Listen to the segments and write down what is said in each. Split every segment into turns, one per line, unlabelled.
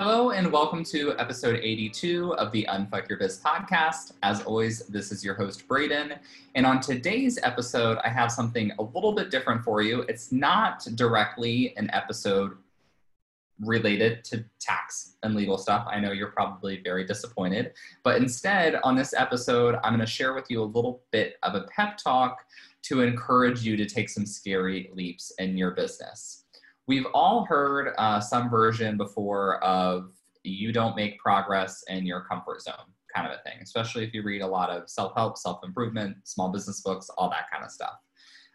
Hello, and welcome to episode 82 of the Unfuck Your Biz podcast. As always, this is your host, Braden. And on today's episode, I have something a little bit different for you. It's not directly an episode related to tax and legal stuff. I know you're probably very disappointed. But instead, on this episode, I'm going to share with you a little bit of a pep talk to encourage you to take some scary leaps in your business. We've all heard uh, some version before of you don't make progress in your comfort zone kind of a thing, especially if you read a lot of self help, self improvement, small business books, all that kind of stuff.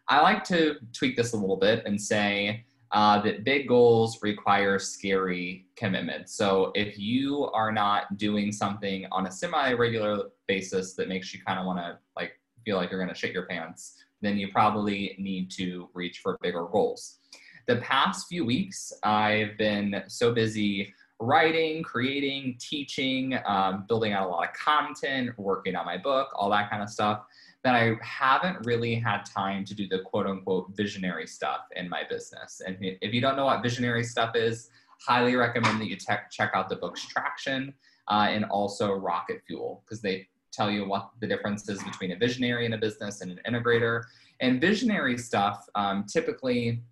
I like to tweak this a little bit and say, uh, that big goals require scary commitment. So if you are not doing something on a semi-regular basis that makes you kind of want to like feel like you're going to shit your pants, then you probably need to reach for bigger goals. The past few weeks, I've been so busy writing, creating, teaching, um, building out a lot of content, working on my book, all that kind of stuff that I haven't really had time to do the quote unquote visionary stuff in my business. And if you don't know what visionary stuff is, highly recommend that you te- check out the books Traction uh, and also Rocket Fuel because they tell you what the difference is between a visionary in a business and an integrator. And visionary stuff, um, typically,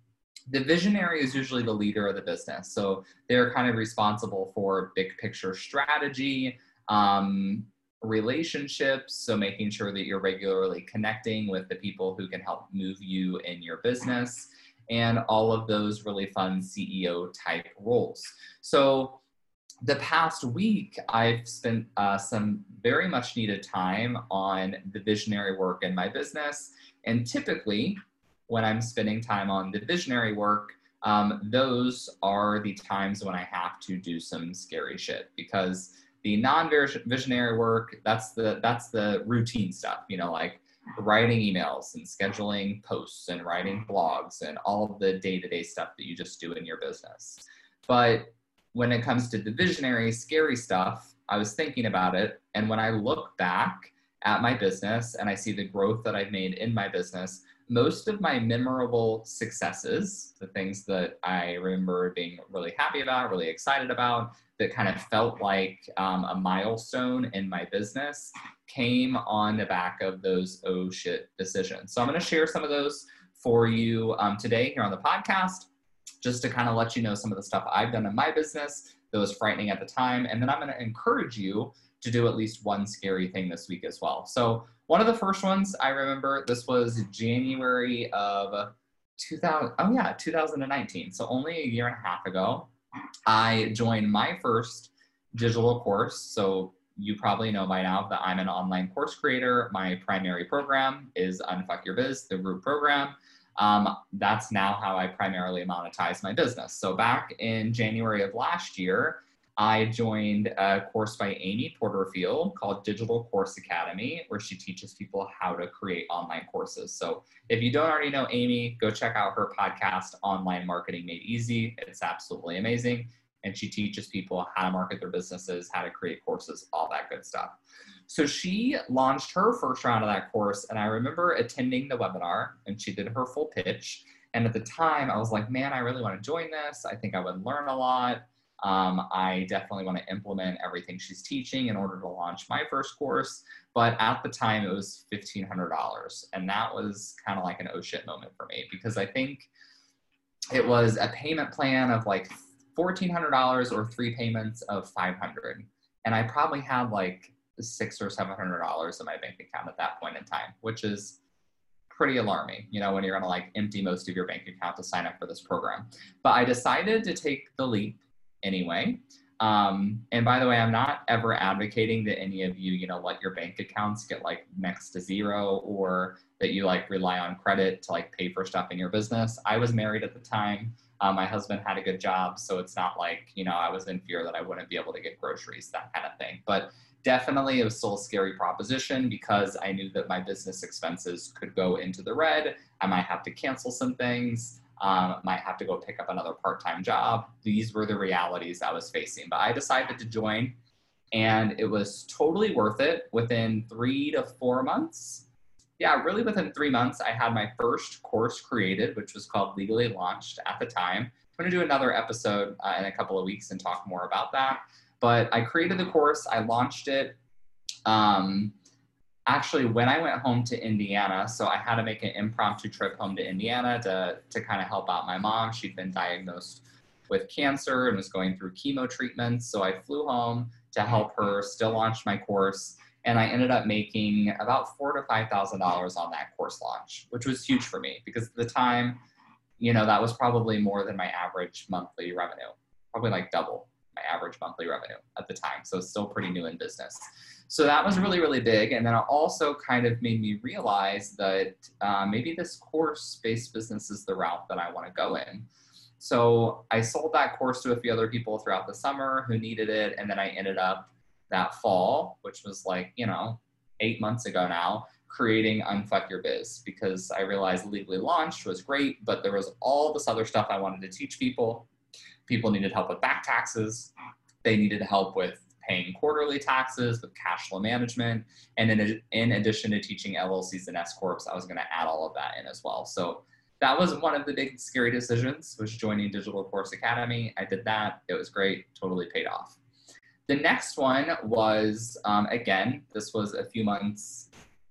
the visionary is usually the leader of the business. So they're kind of responsible for big picture strategy, um, relationships. So, making sure that you're regularly connecting with the people who can help move you in your business, and all of those really fun CEO type roles. So, the past week, I've spent uh, some very much needed time on the visionary work in my business. And typically, when I'm spending time on the visionary work, um, those are the times when I have to do some scary shit because the non-visionary work that's the that's the routine stuff you know like writing emails and scheduling posts and writing blogs and all of the day-to-day stuff that you just do in your business. But when it comes to the visionary scary stuff i was thinking about it and when i look back at my business and i see the growth that i've made in my business most of my memorable successes, the things that I remember being really happy about, really excited about, that kind of felt like um, a milestone in my business, came on the back of those oh shit decisions. So I'm going to share some of those for you um, today here on the podcast, just to kind of let you know some of the stuff I've done in my business that was frightening at the time. And then I'm going to encourage you to do at least one scary thing this week as well. So one of the first ones I remember, this was January of 2000, oh yeah, 2019. So only a year and a half ago, I joined my first digital course. So you probably know by now that I'm an online course creator. My primary program is Unfuck Your Biz, the group program. Um, that's now how I primarily monetize my business. So back in January of last year, I joined a course by Amy Porterfield called Digital Course Academy, where she teaches people how to create online courses. So if you don't already know Amy, go check out her podcast, Online Marketing Made Easy. It's absolutely amazing. And she teaches people how to market their businesses, how to create courses, all that good stuff. So she launched her first round of that course, and I remember attending the webinar, and she did her full pitch. And at the time, I was like, man, I really want to join this. I think I would learn a lot
Um, I definitely want to implement everything she's teaching in order to launch my first course. But at the time, it was $1,500. And that was kind of like an oh shit moment for me because I think it was a payment plan of like $1,400 or three payments of 500, And I probably had like six or $700 in my bank account at that point in time, which is pretty alarming, you know, when you're gonna like empty most of your bank account to sign up for this program. But I decided to take the leap anyway. Um, and by the way, I'm not ever advocating that any of you, you know, let your bank accounts get like next to zero or that you like rely on credit to like pay for stuff in your business. I was married at the time. Um, my husband had a good job, so it's not like, you know, I was in fear that I wouldn't be able to get groceries, that kind of thing. But definitely it was still a scary proposition because I knew that my business expenses could go into the red. I might have to cancel some things um, might have to go pick up another part-time job. These were the realities I was facing. But I decided to join, and it was totally worth it. Within three to four months, yeah, really within three months, I had my first course created, which was called Legally Launched at the time. I'm going to do another episode uh, in a couple of weeks and talk more about that. But I created the course, I launched it. Um, actually when I went home to Indiana, so I had to make an impromptu trip home to Indiana to to kind of help out my mom. She'd been diagnosed with cancer and was going through chemo treatments. So I flew home to help her still launch my course. And I ended up making about four to five thousand dollars on that course launch, which was huge for me because at the time, you know, that was probably more than my average monthly revenue, probably like double my average monthly revenue at the time. So still pretty new in business. So that was really, really big. And then it also kind of made me realize that uh, maybe this course based business is the route that I want to go in. So I sold that course to a few other people throughout the summer who needed it. And then I ended up that fall, which was like, you know, eight months ago now, creating Unfuck Your Biz because I realized Legally Launched was great, but there was all this other stuff I wanted to teach people. People needed help with back taxes. They needed help with paying quarterly taxes, with cash flow management, and in, in addition to teaching LLCs and S corps, I was going to add all of that in as well. So that was one of the big scary decisions was joining Digital Course Academy. I did that. It was great. Totally paid off. The next one was um, again, this was a few months,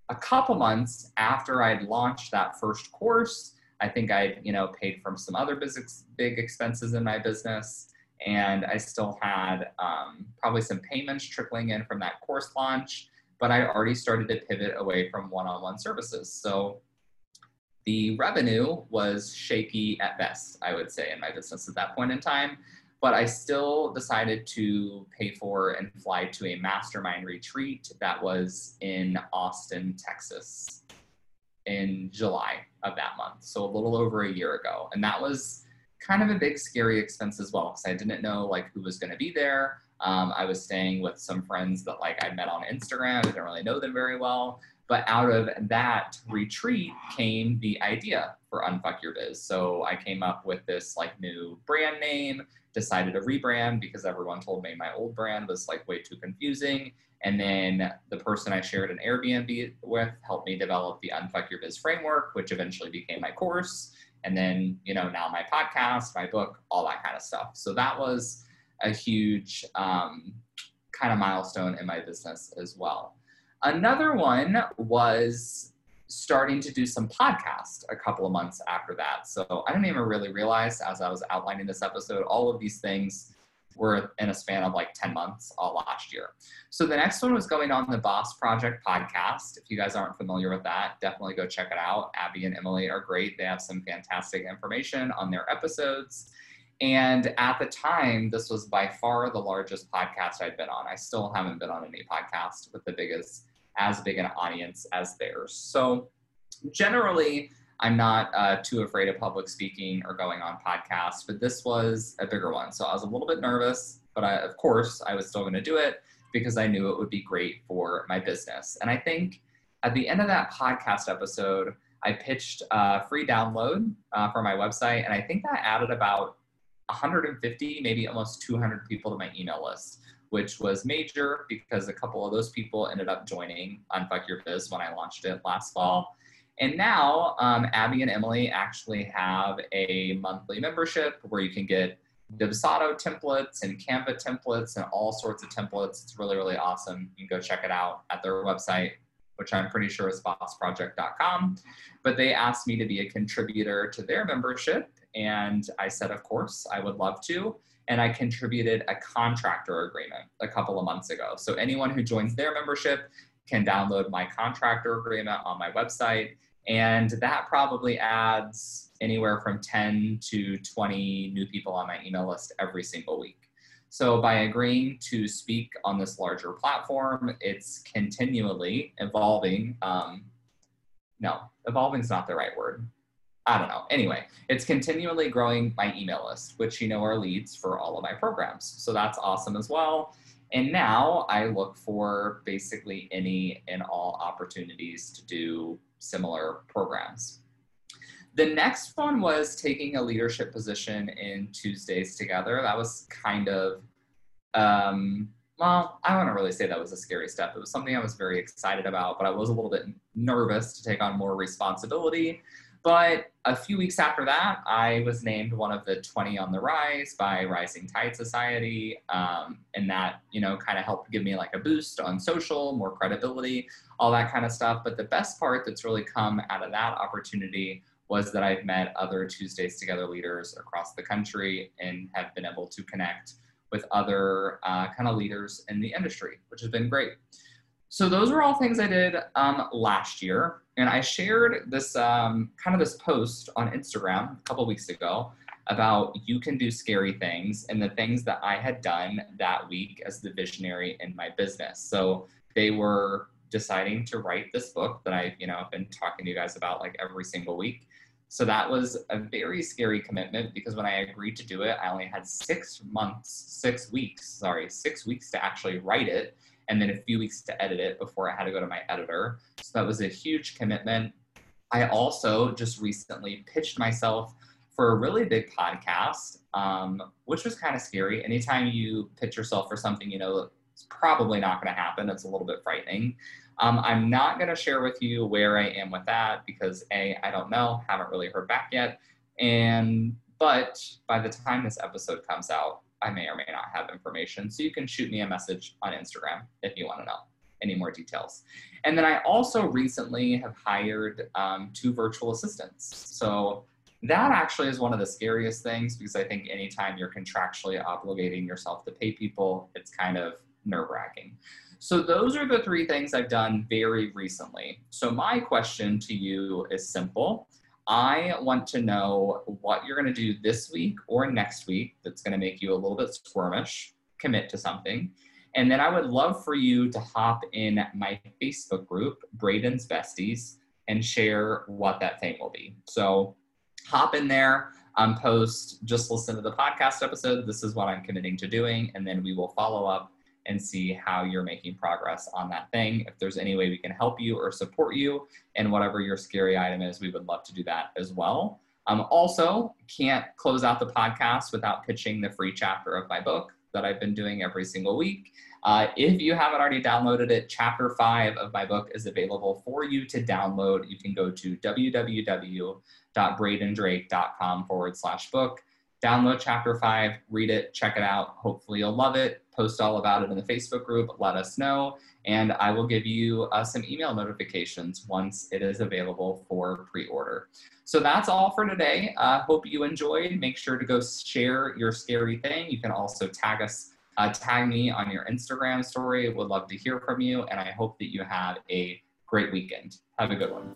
a couple months after I'd launched that first course. I think I'd you know paid from some other business, big expenses in my business and I still had um, probably some payments trickling in from that course launch, but I already started to pivot away from one-on-one services. So the revenue was shaky at best, I would say, in my business at that point in time. But I still decided to pay for and fly to a mastermind retreat that was in Austin, Texas in July of that month. So a little over a year ago. And that was kind of a big scary expense as well because I didn't know like who was going to be there. Um, I was staying with some friends that like I met on Instagram. I didn't really know them very well. But out of that retreat came the idea for Unfuck Your Biz. So I came up with this like new brand name, decided to rebrand because everyone told me my old brand was like way too confusing. And then the person I shared an Airbnb with helped me develop the Unfuck Your Biz framework, which eventually became my course and then you know now my podcast my book all that kind of stuff. So that was a huge um, kind of milestone in my business as well. Another one was starting to do some podcast a couple of months after that. So i didn't even really realize as i was outlining this episode all of these things were in a span of like 10 months all last year. So the next one was going on the Boss Project podcast. If you guys aren't familiar with that, definitely go check it out. Abby and Emily are great. They have some fantastic information on their episodes. And at the time, this was by far the largest podcast I'd been on. I still haven't been on any podcast with the biggest, as big an audience as theirs. So generally, I'm not uh, too afraid of public speaking or going on podcasts, but this was a bigger one. So I was a little bit nervous, but I, of course, I was still going to do it because I knew it would be great for my business. And I think at the end of that podcast episode, I pitched a free download uh, for my website, and I think that added about 150, maybe almost 200 people to my email list, which was major because a couple of those people ended up joining Unfuck Your Biz when I launched it last fall. And now um, Abby and Emily actually have a monthly membership where you can get Dubsado templates and Canva templates and all sorts of templates. It's really, really awesome. You can go check it out at their website, which I'm pretty sure is bossproject.com. But they asked me to be a contributor to their membership. And I said, of course, I would love to. And I contributed a contractor agreement a couple of months ago. So anyone who joins their membership can download my contractor agreement on my website. And that probably adds anywhere from 10 to 20 new people on my email list every single week. So by agreeing to speak on this larger platform, it's continually evolving. Um, no, evolving is not the right word. I don't know. Anyway, it's continually growing my email list, which you know are leads for all of my programs. So that's awesome as well. And now I look for basically any and all opportunities to do similar programs. The next one was taking a leadership position in Tuesdays Together. That was kind of, um, well, I want to really say that was a scary step. It was something I was very excited about, but I was a little bit nervous to take on more responsibility. But a few weeks after that, I was named one of the 20 on the rise by Rising Tide Society. Um, and that, you know, kind of helped give me like a boost on social, more credibility, all that kind of stuff. But the best part that's really come out of that opportunity was that I've met other Tuesdays Together leaders across the country and have been able to connect with other uh, kind of leaders in the industry, which has been great. So those were all things I did um, last year. And I shared this um, kind of this post on Instagram a couple weeks ago about you can do scary things and the things that I had done that week as the visionary in my business. So they were deciding to write this book that I, you know, I've been talking to you guys about like every single week. So that was a very scary commitment because when I agreed to do it, I only had six months, six weeks, sorry, six weeks to actually write it and then a few weeks to edit it before I had to go to my editor. So that was a huge commitment. I also just recently pitched myself for a really big podcast, um, which was kind of scary. Anytime you pitch yourself for something, you know, it's probably not going to happen. It's a little bit frightening. Um, I'm not going to share with you where I am with that because A, I don't know, haven't really heard back yet. And, but by the time this episode comes out, I may or may not have information. So you can shoot me a message on Instagram if you want to know any more details. And then I also recently have hired um, two virtual assistants. So that actually is one of the scariest things because I think anytime you're contractually obligating yourself to pay people, it's kind of nerve wracking. So those are the three things I've done very recently. So my question to you is simple. I want to know what you're going to do this week or next week that's going to make you a little bit squirmish, commit to something. And then I would love for you to hop in my Facebook group, Braden's Besties, and share what that thing will be. So hop in there, um, post, just listen to the podcast episode. This is what I'm committing to doing. And then we will follow up and see how you're making progress on that thing. If there's any way we can help you or support you and whatever your scary item is, we would love to do that as well. Um, also, can't close out the podcast without pitching the free chapter of my book that I've been doing every single week. Uh, if you haven't already downloaded it, chapter five of my book is available for you to download. You can go to www.bradendrake.com forward slash book download chapter five, read it, check it out. Hopefully, you'll love it. Post all about it in the Facebook group. Let us know, and I will give you uh, some email notifications once it is available for pre order. So that's all for today. Uh, hope you enjoyed. Make sure to go share your scary thing. You can also tag us. Uh, tag me on your Instagram story. Would love to hear from you, and I hope that you have a great weekend. Have a good one.